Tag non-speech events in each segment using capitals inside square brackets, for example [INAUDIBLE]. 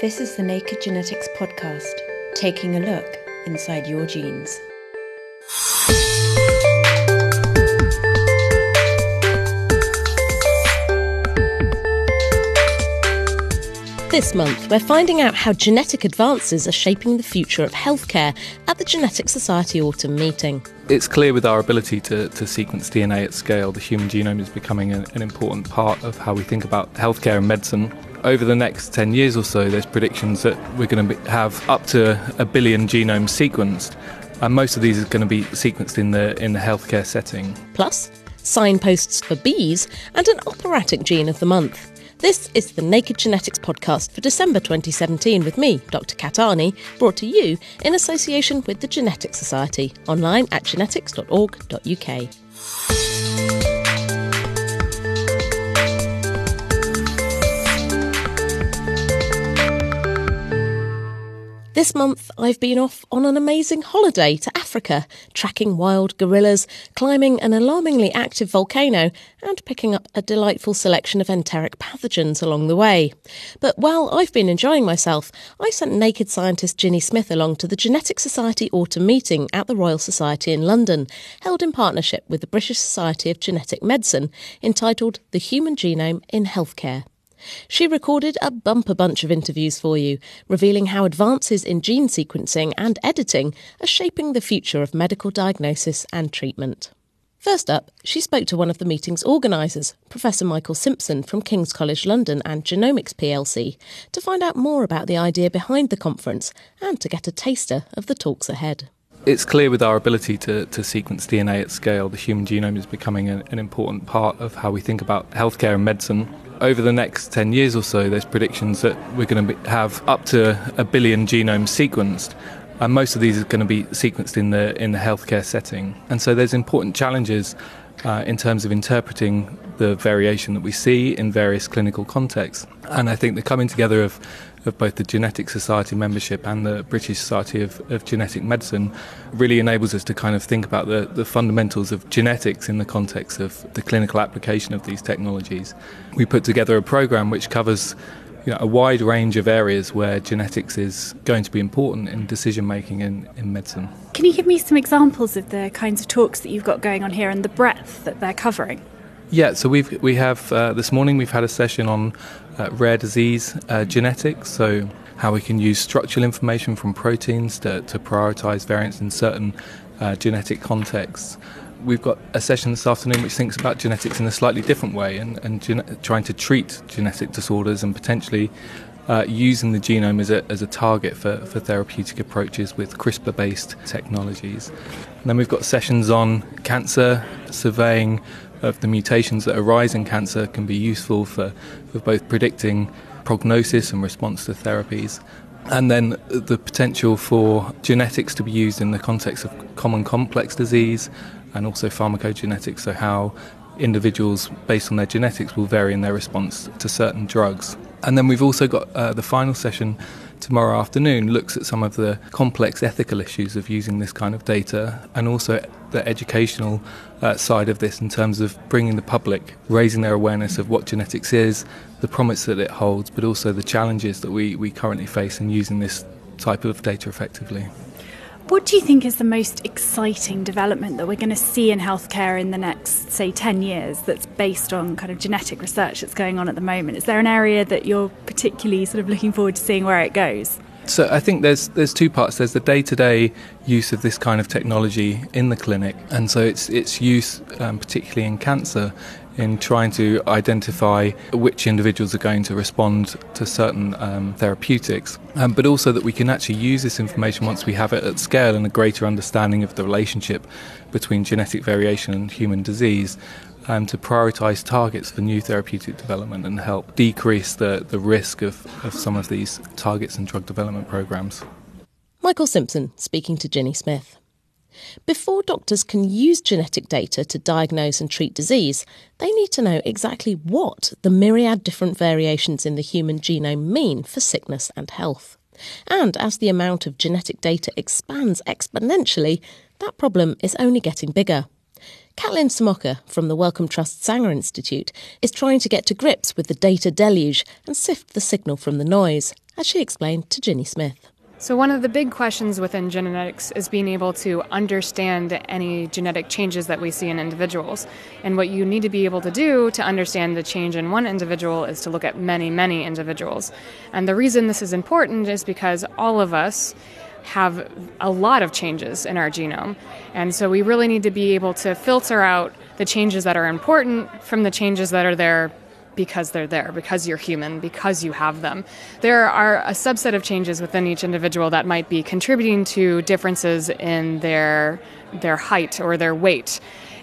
This is the Naked Genetics Podcast, taking a look inside your genes. This month, we're finding out how genetic advances are shaping the future of healthcare at the Genetics Society Autumn meeting. It's clear with our ability to, to sequence DNA at scale, the human genome is becoming an, an important part of how we think about healthcare and medicine. Over the next 10 years or so, there's predictions that we're going to have up to a billion genomes sequenced, and most of these are going to be sequenced in the, in the healthcare setting. Plus, signposts for bees and an operatic gene of the month. This is the Naked Genetics podcast for December 2017 with me, Dr. Kat Arney, brought to you in association with the Genetics Society, online at genetics.org.uk. This month, I've been off on an amazing holiday to Africa, tracking wild gorillas, climbing an alarmingly active volcano, and picking up a delightful selection of enteric pathogens along the way. But while I've been enjoying myself, I sent naked scientist Ginny Smith along to the Genetics Society autumn meeting at the Royal Society in London, held in partnership with the British Society of Genetic Medicine, entitled The Human Genome in Healthcare. She recorded a bumper bunch of interviews for you, revealing how advances in gene sequencing and editing are shaping the future of medical diagnosis and treatment. First up, she spoke to one of the meeting's organisers, Professor Michael Simpson from King's College London and Genomics plc, to find out more about the idea behind the conference and to get a taster of the talks ahead. It's clear with our ability to, to sequence DNA at scale, the human genome is becoming an, an important part of how we think about healthcare and medicine over the next 10 years or so, there's predictions that we're going to have up to a billion genomes sequenced. And most of these are going to be sequenced in the in the healthcare setting, and so there's important challenges uh, in terms of interpreting the variation that we see in various clinical contexts. And I think the coming together of of both the Genetics Society membership and the British Society of, of Genetic Medicine really enables us to kind of think about the, the fundamentals of genetics in the context of the clinical application of these technologies. We put together a program which covers you know, a wide range of areas where genetics is going to be important in decision making in, in medicine. Can you give me some examples of the kinds of talks that you've got going on here and the breadth that they're covering? Yeah, so we've we have uh, this morning we've had a session on uh, rare disease uh, genetics, so how we can use structural information from proteins to, to prioritize variants in certain uh, genetic contexts. We've got a session this afternoon which thinks about genetics in a slightly different way and, and gene- trying to treat genetic disorders and potentially uh, using the genome as a, as a target for, for therapeutic approaches with CRISPR based technologies. And then we've got sessions on cancer, surveying of the mutations that arise in cancer can be useful for, for both predicting prognosis and response to therapies. And then the potential for genetics to be used in the context of common complex disease and also pharmacogenetics, so how individuals, based on their genetics, will vary in their response to certain drugs. And then we've also got uh, the final session tomorrow afternoon looks at some of the complex ethical issues of using this kind of data and also the educational uh, side of this in terms of bringing the public, raising their awareness of what genetics is, the promise that it holds, but also the challenges that we, we currently face in using this type of data effectively. What do you think is the most exciting development that we're going to see in healthcare in the next, say, 10 years that's based on kind of genetic research that's going on at the moment? Is there an area that you're particularly sort of looking forward to seeing where it goes? So I think there's there's two parts. There's the day-to-day use of this kind of technology in the clinic, and so it's its use, um, particularly in cancer, in trying to identify which individuals are going to respond to certain um, therapeutics, um, but also that we can actually use this information once we have it at scale and a greater understanding of the relationship between genetic variation and human disease. Um, to prioritise targets for new therapeutic development and help decrease the, the risk of, of some of these targets and drug development programs. Michael Simpson speaking to Ginny Smith. Before doctors can use genetic data to diagnose and treat disease, they need to know exactly what the myriad different variations in the human genome mean for sickness and health. And as the amount of genetic data expands exponentially, that problem is only getting bigger. Kaitlin Samocha from the Wellcome Trust Sanger Institute is trying to get to grips with the data deluge and sift the signal from the noise, as she explained to Ginny Smith. So, one of the big questions within genetics is being able to understand any genetic changes that we see in individuals. And what you need to be able to do to understand the change in one individual is to look at many, many individuals. And the reason this is important is because all of us have a lot of changes in our genome. And so we really need to be able to filter out the changes that are important from the changes that are there because they're there, because you're human, because you have them. There are a subset of changes within each individual that might be contributing to differences in their their height or their weight.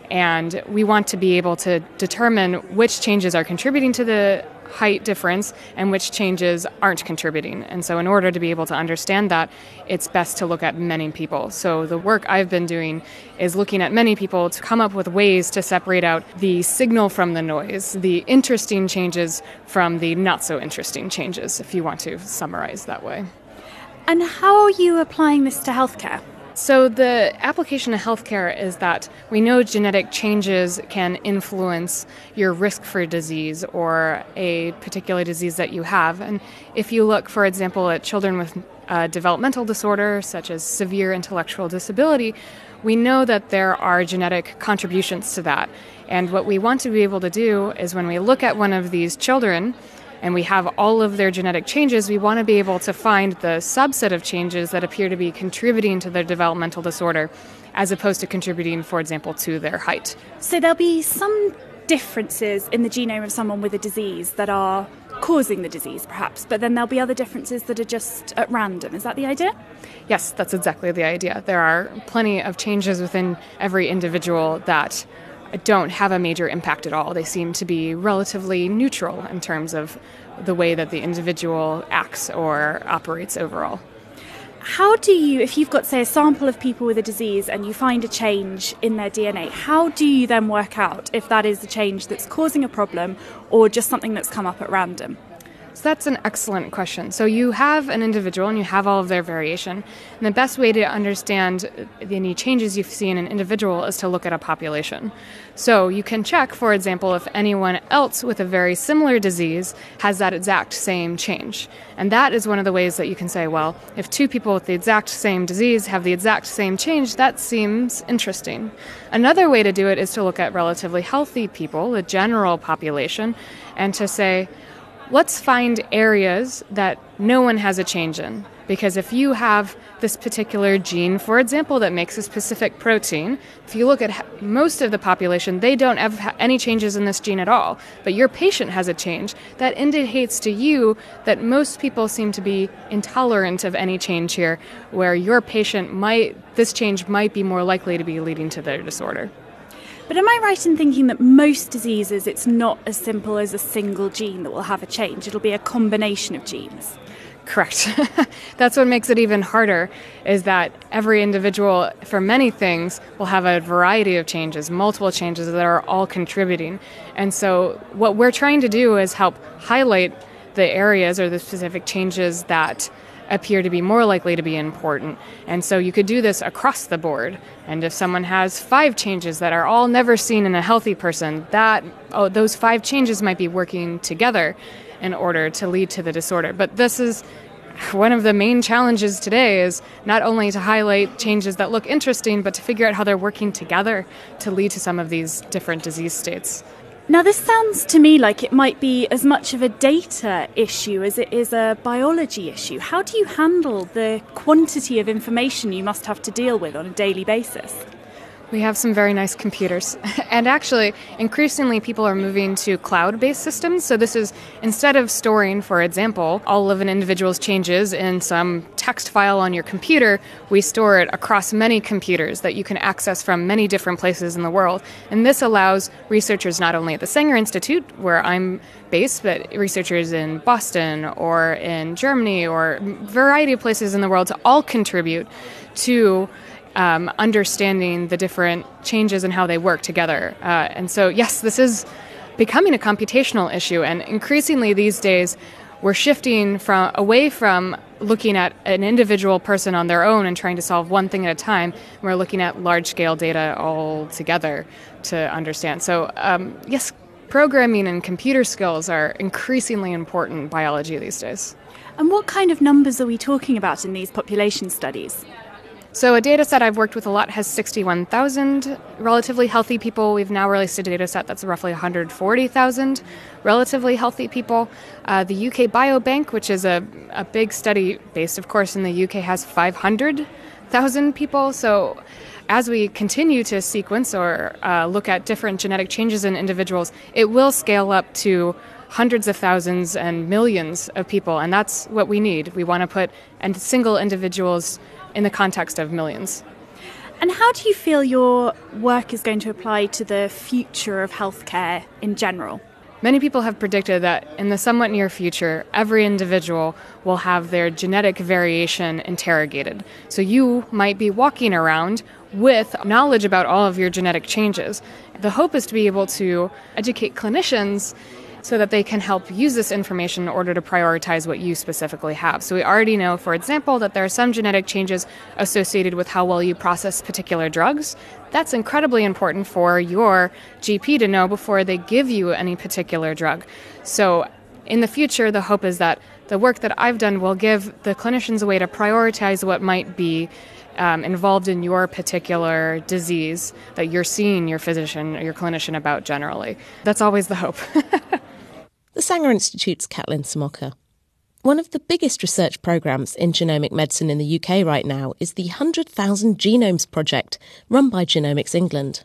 And we want to be able to determine which changes are contributing to the height difference and which changes aren't contributing. And so, in order to be able to understand that, it's best to look at many people. So, the work I've been doing is looking at many people to come up with ways to separate out the signal from the noise, the interesting changes from the not so interesting changes, if you want to summarize that way. And how are you applying this to healthcare? So, the application of healthcare is that we know genetic changes can influence your risk for disease or a particular disease that you have. And if you look, for example, at children with a developmental disorder, such as severe intellectual disability, we know that there are genetic contributions to that. And what we want to be able to do is when we look at one of these children, and we have all of their genetic changes, we want to be able to find the subset of changes that appear to be contributing to their developmental disorder as opposed to contributing, for example, to their height. So there'll be some differences in the genome of someone with a disease that are causing the disease, perhaps, but then there'll be other differences that are just at random. Is that the idea? Yes, that's exactly the idea. There are plenty of changes within every individual that don't have a major impact at all. They seem to be relatively neutral in terms of the way that the individual acts or operates overall. How do you, if you've got, say, a sample of people with a disease and you find a change in their DNA, how do you then work out if that is a change that's causing a problem or just something that's come up at random? So that's an excellent question. So you have an individual and you have all of their variation. And the best way to understand any changes you see in an individual is to look at a population. So you can check, for example, if anyone else with a very similar disease has that exact same change. And that is one of the ways that you can say, well, if two people with the exact same disease have the exact same change, that seems interesting. Another way to do it is to look at relatively healthy people, the general population, and to say, let's find areas that no one has a change in. Because if you have this particular gene, for example, that makes a specific protein, if you look at most of the population, they don't have any changes in this gene at all. But your patient has a change. That indicates to you that most people seem to be intolerant of any change here, where your patient might, this change might be more likely to be leading to their disorder. But am I right in thinking that most diseases, it's not as simple as a single gene that will have a change? It'll be a combination of genes. Correct. [LAUGHS] That's what makes it even harder is that every individual for many things will have a variety of changes, multiple changes that are all contributing. And so what we're trying to do is help highlight the areas or the specific changes that appear to be more likely to be important. And so you could do this across the board. And if someone has five changes that are all never seen in a healthy person, that oh, those five changes might be working together in order to lead to the disorder. But this is one of the main challenges today is not only to highlight changes that look interesting, but to figure out how they're working together to lead to some of these different disease states. Now, this sounds to me like it might be as much of a data issue as it is a biology issue. How do you handle the quantity of information you must have to deal with on a daily basis? We have some very nice computers. [LAUGHS] and actually, increasingly, people are moving to cloud based systems. So, this is instead of storing, for example, all of an individual's changes in some text file on your computer, we store it across many computers that you can access from many different places in the world. And this allows researchers not only at the Sanger Institute, where I'm based, but researchers in Boston or in Germany or a variety of places in the world to all contribute to um, understanding the different changes and how they work together. Uh, and so, yes, this is becoming a computational issue, and increasingly these days, we're shifting from away from looking at an individual person on their own and trying to solve one thing at a time. We're looking at large scale data all together to understand. So, um, yes, programming and computer skills are increasingly important in biology these days. And what kind of numbers are we talking about in these population studies? So, a data set I've worked with a lot has 61,000 relatively healthy people. We've now released a data set that's roughly 140,000 relatively healthy people. Uh, the UK Biobank, which is a, a big study based, of course, in the UK, has 500,000 people. So, as we continue to sequence or uh, look at different genetic changes in individuals, it will scale up to hundreds of thousands and millions of people, and that's what we need. We want to put and single individuals in the context of millions. And how do you feel your work is going to apply to the future of healthcare in general? Many people have predicted that in the somewhat near future, every individual will have their genetic variation interrogated. So you might be walking around with knowledge about all of your genetic changes. The hope is to be able to educate clinicians so that they can help use this information in order to prioritize what you specifically have. So we already know, for example, that there are some genetic changes associated with how well you process particular drugs. That's incredibly important for your GP to know before they give you any particular drug. So in the future, the hope is that the work that I've done will give the clinicians a way to prioritize what might be um, involved in your particular disease that you're seeing your physician or your clinician about generally. That's always the hope. [LAUGHS] the Sanger Institute's Kaitlin Samocha. One of the biggest research programmes in genomic medicine in the UK right now is the 100,000 Genomes Project, run by Genomics England.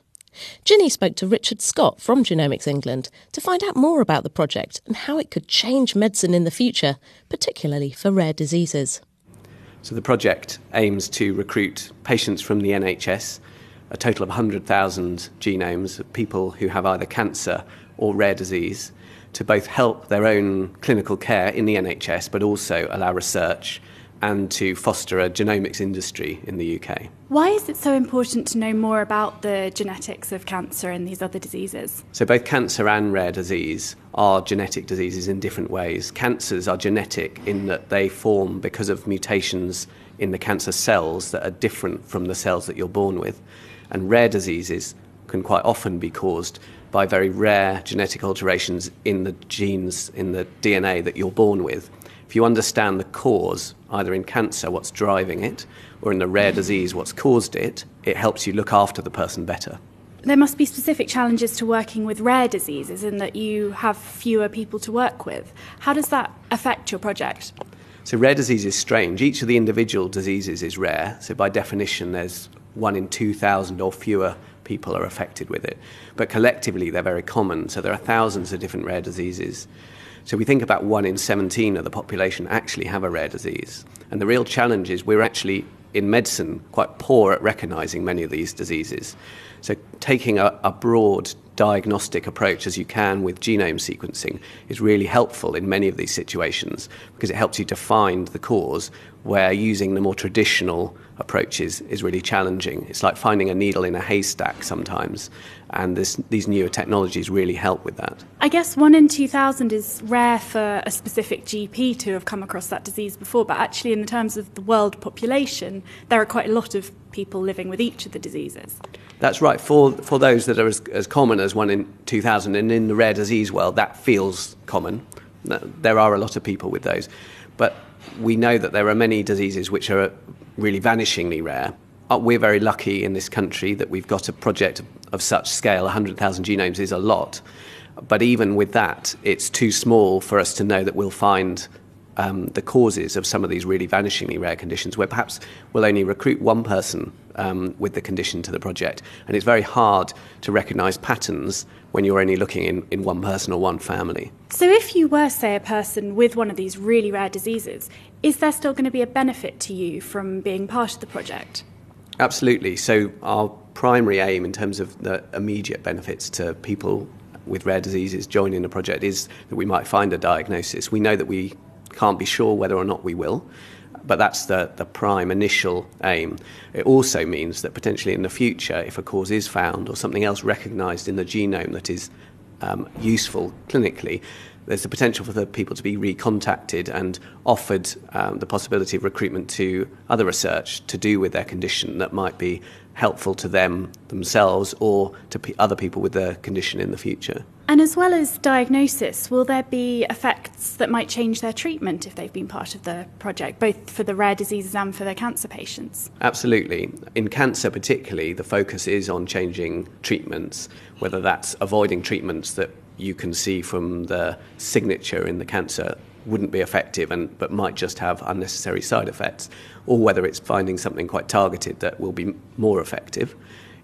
Ginny spoke to Richard Scott from Genomics England to find out more about the project and how it could change medicine in the future, particularly for rare diseases. So, the project aims to recruit patients from the NHS, a total of 100,000 genomes of people who have either cancer or rare disease to both help their own clinical care in the NHS, but also allow research and to foster a genomics industry in the UK. Why is it so important to know more about the genetics of cancer and these other diseases? So, both cancer and rare disease are genetic diseases in different ways. Cancers are genetic in that they form because of mutations in the cancer cells that are different from the cells that you're born with. And rare diseases can quite often be caused by very rare genetic alterations in the genes, in the DNA that you're born with. If you understand the cause, either in cancer, what's driving it, or in the rare disease, what's caused it, it helps you look after the person better. There must be specific challenges to working with rare diseases in that you have fewer people to work with. How does that affect your project? So, rare disease is strange. Each of the individual diseases is rare. So, by definition, there's one in 2,000 or fewer people are affected with it. But collectively, they're very common. So there are thousands of different rare diseases. So we think about one in 17 of the population actually have a rare disease. And the real challenge is we're actually, in medicine, quite poor at recognizing many of these diseases. So taking a, a broad diagnostic approach as you can with genome sequencing is really helpful in many of these situations because it helps you to find the cause where using the more traditional approaches is really challenging. It's like finding a needle in a haystack sometimes, and this, these newer technologies really help with that. I guess one in 2,000 is rare for a specific GP to have come across that disease before, but actually, in the terms of the world population, there are quite a lot of people living with each of the diseases. That's right. For, for those that are as, as common as one in 2,000, and in the rare disease world, that feels common. There are a lot of people with those. But we know that there are many diseases which are really vanishingly rare. We're very lucky in this country that we've got a project of such scale. 100,000 genomes is a lot. But even with that, it's too small for us to know that we'll find um, the causes of some of these really vanishingly rare conditions, where perhaps we'll only recruit one person um, with the condition to the project. And it's very hard to recognise patterns when you're only looking in, in one person or one family. So, if you were, say, a person with one of these really rare diseases, is there still going to be a benefit to you from being part of the project? Absolutely. So, our primary aim in terms of the immediate benefits to people with rare diseases joining the project is that we might find a diagnosis. We know that we can't be sure whether or not we will, but that's the, the prime initial aim. It also means that potentially in the future, if a cause is found or something else recognised in the genome that is um, useful clinically, there's the potential for the people to be recontacted and offered um, the possibility of recruitment to other research to do with their condition that might be helpful to them themselves or to p- other people with their condition in the future. And as well as diagnosis, will there be effects that might change their treatment if they've been part of the project, both for the rare diseases and for their cancer patients? Absolutely. In cancer, particularly, the focus is on changing treatments, whether that's avoiding treatments that you can see from the signature in the cancer wouldn't be effective and but might just have unnecessary side effects or whether it's finding something quite targeted that will be more effective.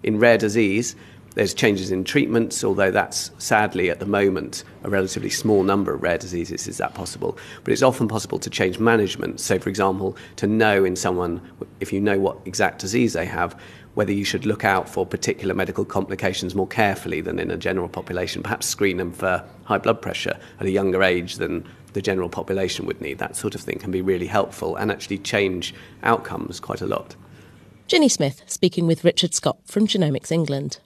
In rare disease there's changes in treatments although that's sadly at the moment a relatively small number of rare diseases is that possible. But it's often possible to change management. So for example to know in someone if you know what exact disease they have whether you should look out for particular medical complications more carefully than in a general population, perhaps screen them for high blood pressure at a younger age than the general population would need. That sort of thing can be really helpful and actually change outcomes quite a lot. Ginny Smith speaking with Richard Scott from Genomics England.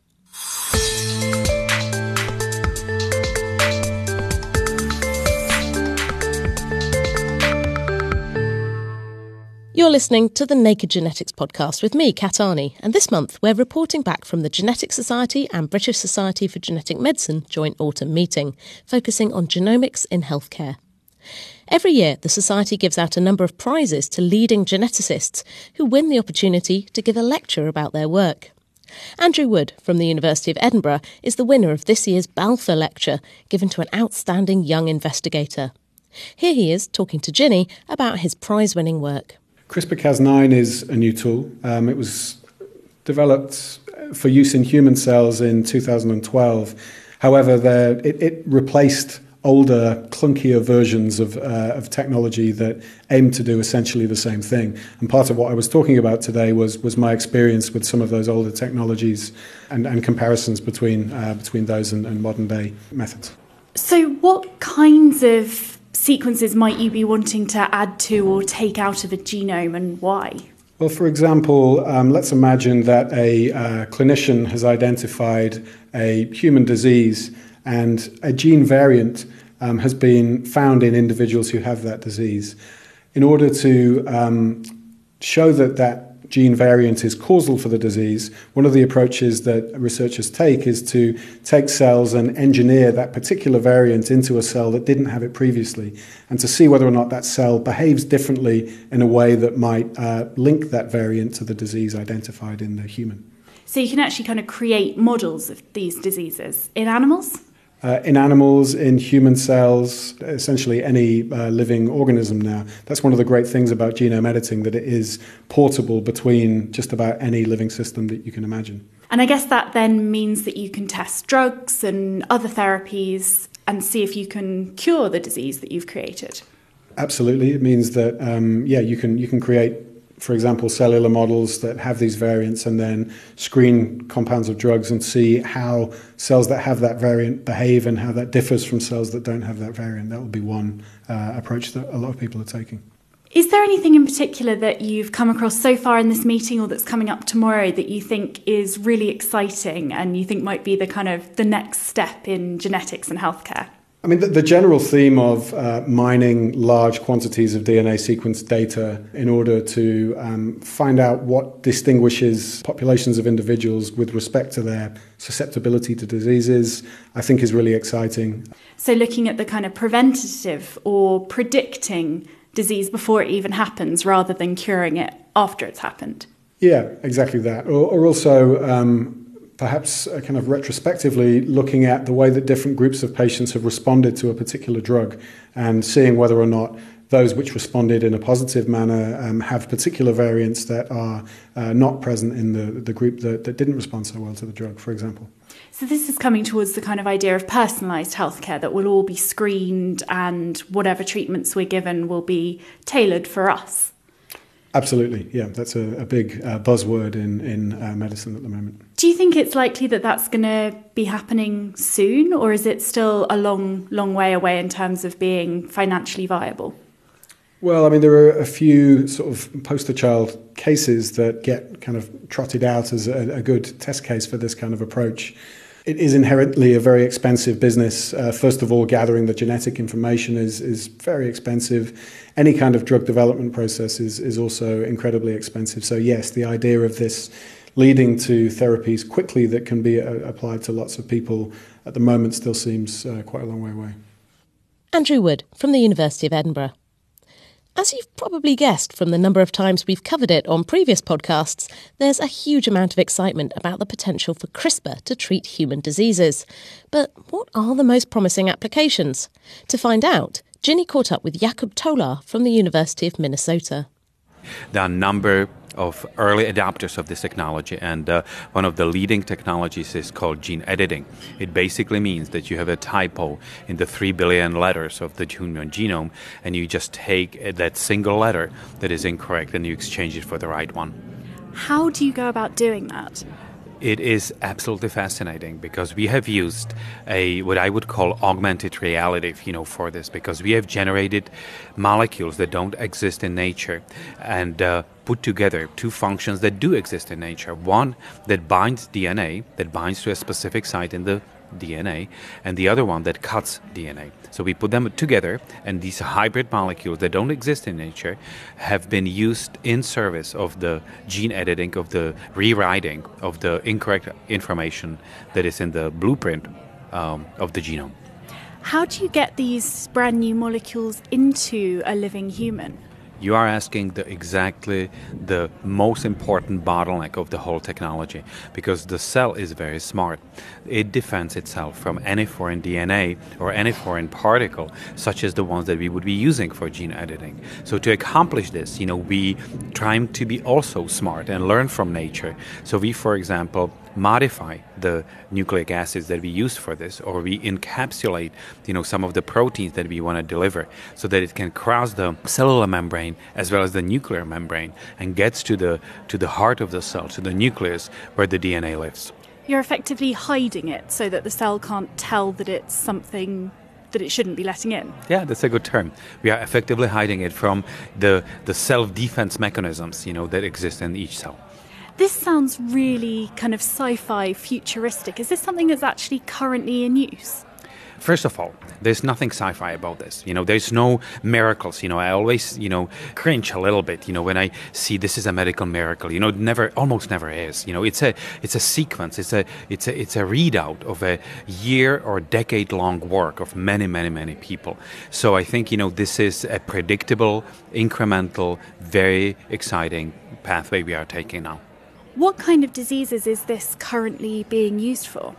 You're listening to the Naked Genetics podcast with me, Kat Arney, and this month we're reporting back from the Genetics Society and British Society for Genetic Medicine joint autumn meeting, focusing on genomics in healthcare. Every year, the Society gives out a number of prizes to leading geneticists who win the opportunity to give a lecture about their work. Andrew Wood from the University of Edinburgh is the winner of this year's Balfour Lecture, given to an outstanding young investigator. Here he is talking to Ginny about his prize winning work. CRISPR Cas9 is a new tool. Um, it was developed for use in human cells in 2012. However, it, it, replaced older, clunkier versions of, uh, of technology that aimed to do essentially the same thing. And part of what I was talking about today was, was my experience with some of those older technologies and, and comparisons between, uh, between those and, and modern day methods. So, what kinds of sequences might you be wanting to add to or take out of a genome and why? Well, for example, um, let's imagine that a uh, clinician has identified a human disease and a gene variant um, has been found in individuals who have that disease. In order to um, show that that gene variant is causal for the disease, one of the approaches that researchers take is to take cells and engineer that particular variant into a cell that didn't have it previously, and to see whether or not that cell behaves differently in a way that might uh, link that variant to the disease identified in the human. So you can actually kind of create models of these diseases in animals? Uh, in animals, in human cells, essentially any uh, living organism now. That's one of the great things about genome editing, that it is portable between just about any living system that you can imagine. And I guess that then means that you can test drugs and other therapies and see if you can cure the disease that you've created. Absolutely, it means that um, yeah, you can you can create for example, cellular models that have these variants and then screen compounds of drugs and see how cells that have that variant behave and how that differs from cells that don't have that variant. That would be one uh, approach that a lot of people are taking. Is there anything in particular that you've come across so far in this meeting or that's coming up tomorrow that you think is really exciting and you think might be the kind of the next step in genetics and healthcare? I mean, the, the general theme of uh, mining large quantities of DNA sequence data in order to um, find out what distinguishes populations of individuals with respect to their susceptibility to diseases, I think is really exciting. So, looking at the kind of preventative or predicting disease before it even happens rather than curing it after it's happened. Yeah, exactly that. Or, or also, um, perhaps uh, kind of retrospectively looking at the way that different groups of patients have responded to a particular drug and seeing whether or not those which responded in a positive manner um, have particular variants that are uh, not present in the, the group that, that didn't respond so well to the drug, for example. So, this is coming towards the kind of idea of personalised healthcare that will all be screened and whatever treatments we're given will be tailored for us. Absolutely, yeah, that's a, a big uh, buzzword in in uh, medicine at the moment. Do you think it's likely that that's going to be happening soon, or is it still a long, long way away in terms of being financially viable? Well, I mean, there are a few sort of poster child cases that get kind of trotted out as a, a good test case for this kind of approach. It is inherently a very expensive business. Uh, first of all, gathering the genetic information is, is very expensive. Any kind of drug development process is, is also incredibly expensive. So, yes, the idea of this leading to therapies quickly that can be uh, applied to lots of people at the moment still seems uh, quite a long way away. Andrew Wood from the University of Edinburgh. As you've probably guessed from the number of times we've covered it on previous podcasts, there's a huge amount of excitement about the potential for CRISPR to treat human diseases. But what are the most promising applications? To find out, Ginny caught up with Jakub Tolar from the University of Minnesota. There are a number of early adopters of this technology, and uh, one of the leading technologies is called gene editing. It basically means that you have a typo in the three billion letters of the human genome, and you just take that single letter that is incorrect and you exchange it for the right one. How do you go about doing that? It is absolutely fascinating because we have used a what I would call augmented reality, you know, for this because we have generated molecules that don't exist in nature and uh, put together two functions that do exist in nature. One that binds DNA, that binds to a specific site in the DNA, and the other one that cuts DNA. So we put them together, and these hybrid molecules that don't exist in nature have been used in service of the gene editing, of the rewriting of the incorrect information that is in the blueprint um, of the genome. How do you get these brand new molecules into a living human? You are asking the exactly the most important bottleneck of the whole technology because the cell is very smart. It defends itself from any foreign DNA or any foreign particle, such as the ones that we would be using for gene editing. So to accomplish this, you know, we try to be also smart and learn from nature. So we, for example, modify the nucleic acids that we use for this or we encapsulate you know some of the proteins that we want to deliver so that it can cross the cellular membrane as well as the nuclear membrane and gets to the to the heart of the cell to the nucleus where the DNA lives you're effectively hiding it so that the cell can't tell that it's something that it shouldn't be letting in. Yeah, that's a good term. We are effectively hiding it from the, the self defense mechanisms, you know, that exist in each cell. This sounds really kind of sci fi futuristic. Is this something that's actually currently in use? First of all, there's nothing sci-fi about this. You know, there's no miracles. You know, I always, you know, cringe a little bit. You know, when I see this is a medical miracle. You know, never, almost never is. You know, it's a, it's a sequence. It's a, it's a, it's a readout of a year or decade-long work of many, many, many people. So I think you know this is a predictable, incremental, very exciting pathway we are taking now. What kind of diseases is this currently being used for?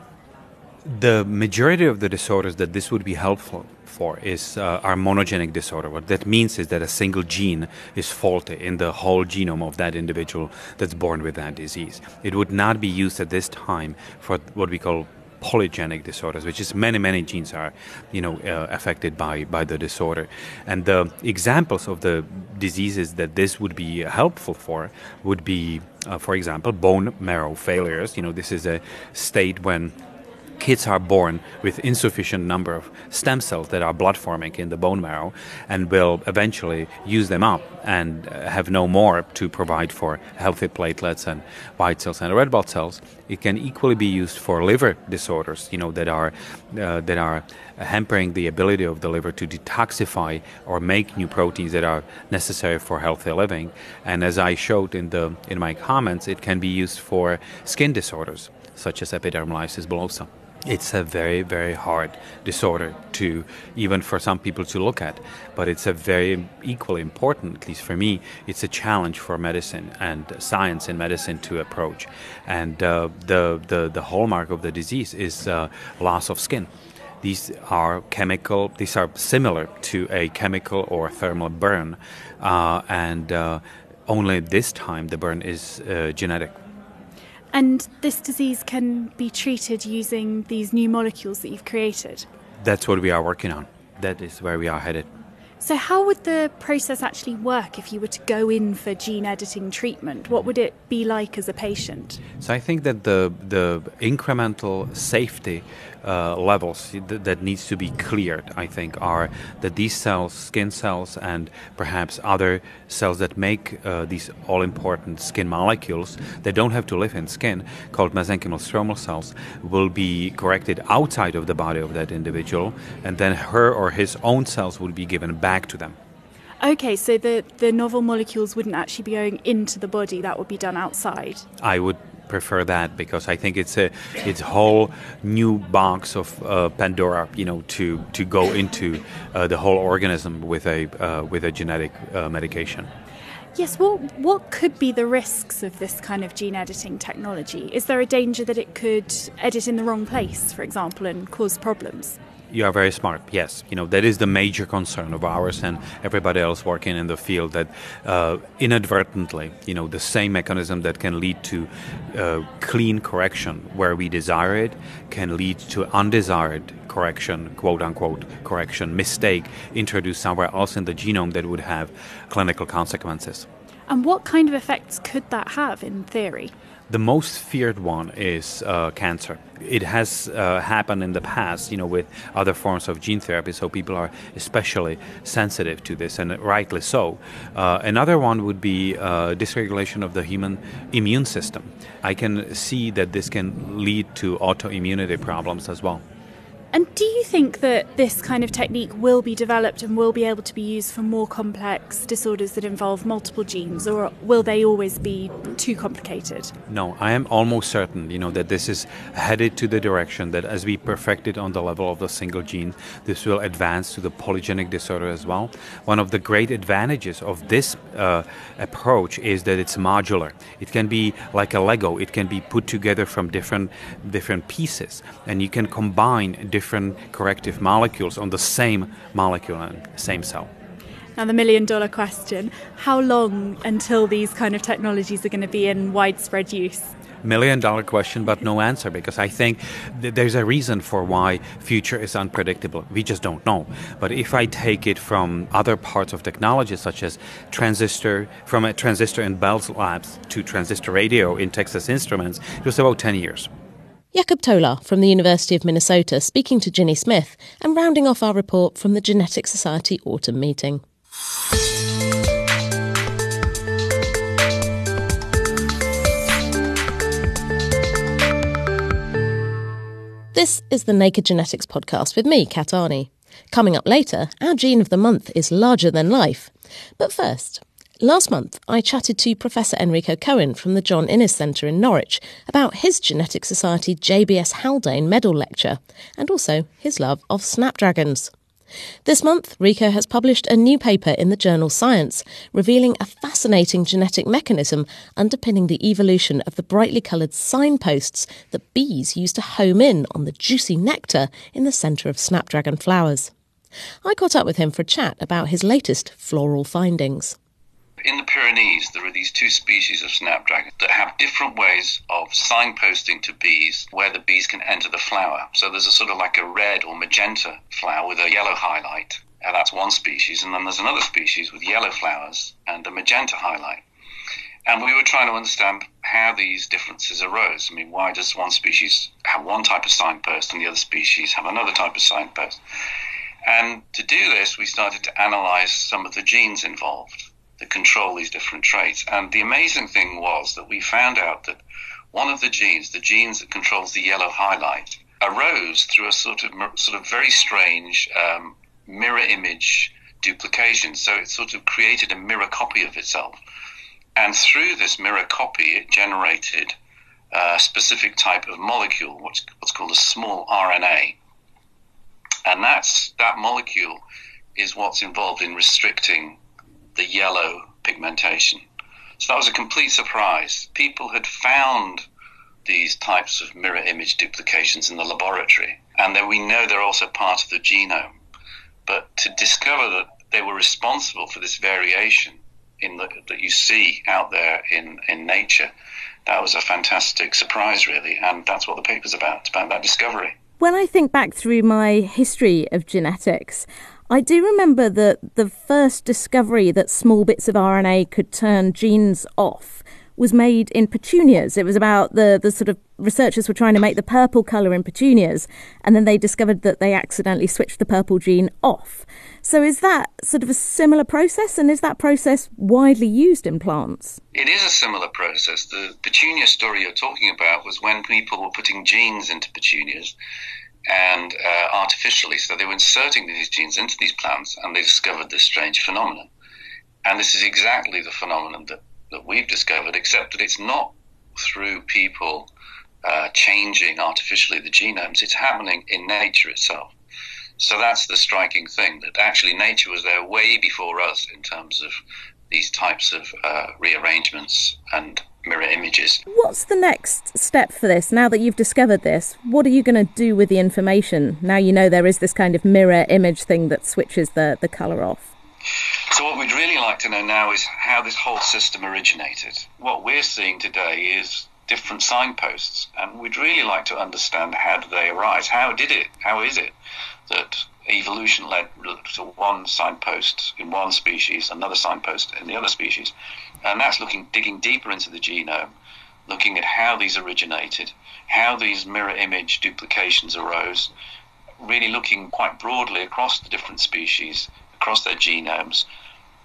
The majority of the disorders that this would be helpful for is uh, our monogenic disorder. What that means is that a single gene is faulty in the whole genome of that individual that's born with that disease. It would not be used at this time for what we call polygenic disorders, which is many, many genes are, you know, uh, affected by, by the disorder. And the examples of the diseases that this would be helpful for would be, uh, for example, bone marrow failures. You know, this is a state when kids are born with insufficient number of stem cells that are blood forming in the bone marrow and will eventually use them up and uh, have no more to provide for healthy platelets and white cells and red blood cells. It can equally be used for liver disorders you know that are uh, that are hampering the ability of the liver to detoxify or make new proteins that are necessary for healthy living. And as i showed in the in my comments it can be used for skin disorders such as epidermolysis bullosa it's a very very hard disorder to even for some people to look at but it's a very equally important at least for me it's a challenge for medicine and science in medicine to approach. And uh, the, the the hallmark of the disease is uh, loss of skin. These are chemical these are similar to a chemical or thermal burn uh, and uh, only this time the burn is uh, genetic and this disease can be treated using these new molecules that you've created? That's what we are working on. That is where we are headed. So, how would the process actually work if you were to go in for gene editing treatment? What would it be like as a patient? So, I think that the the incremental safety uh, levels th- that needs to be cleared, I think, are that these cells, skin cells, and perhaps other cells that make uh, these all important skin molecules that don't have to live in skin, called mesenchymal stromal cells, will be corrected outside of the body of that individual, and then her or his own cells will be given back to them. Okay, so the, the novel molecules wouldn't actually be going into the body, that would be done outside. I would prefer that because I think it's a it's whole new box of uh, Pandora, you know, to to go into uh, the whole organism with a uh, with a genetic uh, medication. Yes, what what could be the risks of this kind of gene editing technology? Is there a danger that it could edit in the wrong place, for example, and cause problems? You are very smart. Yes, you know that is the major concern of ours and everybody else working in the field. That uh, inadvertently, you know, the same mechanism that can lead to uh, clean correction where we desire it can lead to undesired correction, quote unquote correction, mistake introduced somewhere else in the genome that would have clinical consequences. And what kind of effects could that have in theory? The most feared one is uh, cancer. It has uh, happened in the past, you know, with other forms of gene therapy, so people are especially sensitive to this, and rightly so. Uh, another one would be uh, dysregulation of the human immune system. I can see that this can lead to autoimmunity problems as well. And do you think that this kind of technique will be developed and will be able to be used for more complex disorders that involve multiple genes, or will they always be too complicated? No, I am almost certain, you know, that this is headed to the direction that as we perfect it on the level of the single gene, this will advance to the polygenic disorder as well. One of the great advantages of this uh, approach is that it's modular. It can be like a Lego. It can be put together from different different pieces, and you can combine different different corrective molecules on the same molecule and same cell. Now, the million dollar question how long until these kind of technologies are going to be in widespread use? Million dollar question, but no answer because I think th- there's a reason for why future is unpredictable. We just don't know. But if I take it from other parts of technology, such as transistor, from a transistor in Bell's labs to transistor radio in Texas Instruments, it was about 10 years. Jakub Tolar from the University of Minnesota speaking to Ginny Smith and rounding off our report from the Genetics Society autumn meeting. This is the Naked Genetics podcast with me, Kat Arney. Coming up later, our gene of the month is larger than life. But first, Last month, I chatted to Professor Enrico Coen from the John Innes Centre in Norwich about his Genetics Society JBS Haldane Medal Lecture and also his love of snapdragons. This month, Rico has published a new paper in the journal Science, revealing a fascinating genetic mechanism underpinning the evolution of the brightly coloured signposts that bees use to home in on the juicy nectar in the centre of snapdragon flowers. I caught up with him for a chat about his latest floral findings in the Pyrenees, there are these two species of snapdragon that have different ways of signposting to bees where the bees can enter the flower. So there's a sort of like a red or magenta flower with a yellow highlight. And that's one species. And then there's another species with yellow flowers and a magenta highlight. And we were trying to understand how these differences arose. I mean, why does one species have one type of signpost and the other species have another type of signpost? And to do this, we started to analyze some of the genes involved that control these different traits. And the amazing thing was that we found out that one of the genes, the genes that controls the yellow highlight, arose through a sort of sort of very strange um, mirror image duplication. So it sort of created a mirror copy of itself, and through this mirror copy, it generated a specific type of molecule, what's what's called a small RNA, and that's that molecule is what's involved in restricting the yellow pigmentation. So that was a complete surprise. People had found these types of mirror image duplications in the laboratory, and then we know they're also part of the genome. But to discover that they were responsible for this variation in the, that you see out there in, in nature, that was a fantastic surprise, really, and that's what the paper's about, about that discovery. When I think back through my history of genetics, I do remember that the first discovery that small bits of RNA could turn genes off was made in petunias. It was about the, the sort of researchers were trying to make the purple colour in petunias, and then they discovered that they accidentally switched the purple gene off. So, is that sort of a similar process, and is that process widely used in plants? It is a similar process. The petunia story you're talking about was when people were putting genes into petunias and uh, artificially, so they were inserting these genes into these plants, and they discovered this strange phenomenon. And this is exactly the phenomenon that that we've discovered, except that it's not through people uh, changing artificially the genomes, it's happening in nature itself. So that's the striking thing that actually nature was there way before us in terms of these types of uh, rearrangements and mirror images. What's the next step for this? Now that you've discovered this, what are you going to do with the information? Now you know there is this kind of mirror image thing that switches the, the colour off. So, what we'd really like to know now is how this whole system originated. What we're seeing today is different signposts, and we'd really like to understand how did they arise? How did it? How is it that evolution led to one signpost in one species, another signpost in the other species? And that's looking, digging deeper into the genome, looking at how these originated, how these mirror image duplications arose, really looking quite broadly across the different species, across their genomes,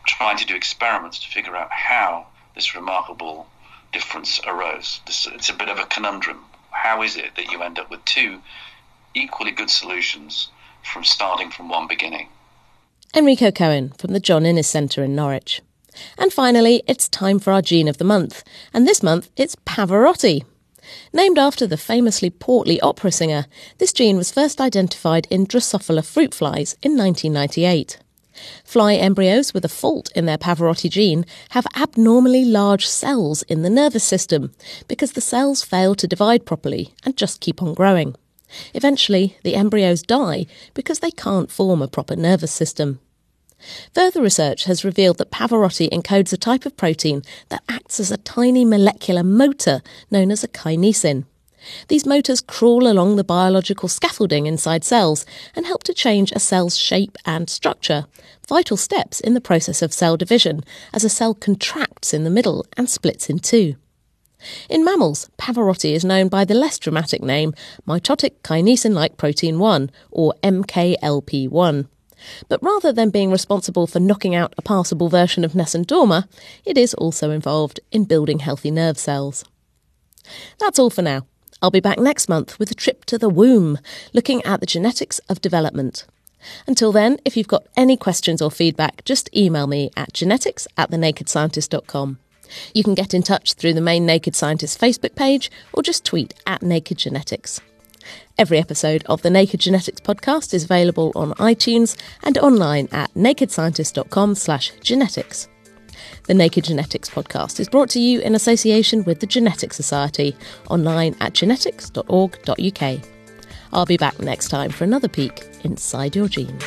trying to do experiments to figure out how this remarkable difference arose. This, it's a bit of a conundrum. How is it that you end up with two equally good solutions from starting from one beginning? Enrico Coen from the John Innes Centre in Norwich. And finally, it's time for our gene of the month. And this month, it's Pavarotti. Named after the famously portly opera singer, this gene was first identified in Drosophila fruit flies in 1998. Fly embryos with a fault in their Pavarotti gene have abnormally large cells in the nervous system because the cells fail to divide properly and just keep on growing. Eventually, the embryos die because they can't form a proper nervous system. Further research has revealed that Pavarotti encodes a type of protein that acts as a tiny molecular motor known as a kinesin. These motors crawl along the biological scaffolding inside cells and help to change a cell's shape and structure, vital steps in the process of cell division as a cell contracts in the middle and splits in two. In mammals, Pavarotti is known by the less dramatic name mitotic kinesin like protein 1, or MKLP1. But rather than being responsible for knocking out a passable version of Nessun Dorma, it is also involved in building healthy nerve cells. That's all for now. I'll be back next month with a trip to the womb, looking at the genetics of development. Until then, if you've got any questions or feedback, just email me at genetics at thenakedscientist.com. You can get in touch through the main Naked Scientist Facebook page or just tweet at Naked Genetics. Every episode of the Naked Genetics podcast is available on iTunes and online at nakedscientist.com slash genetics. The Naked Genetics podcast is brought to you in association with the Genetics Society, online at genetics.org.uk. I'll be back next time for another peek inside your genes.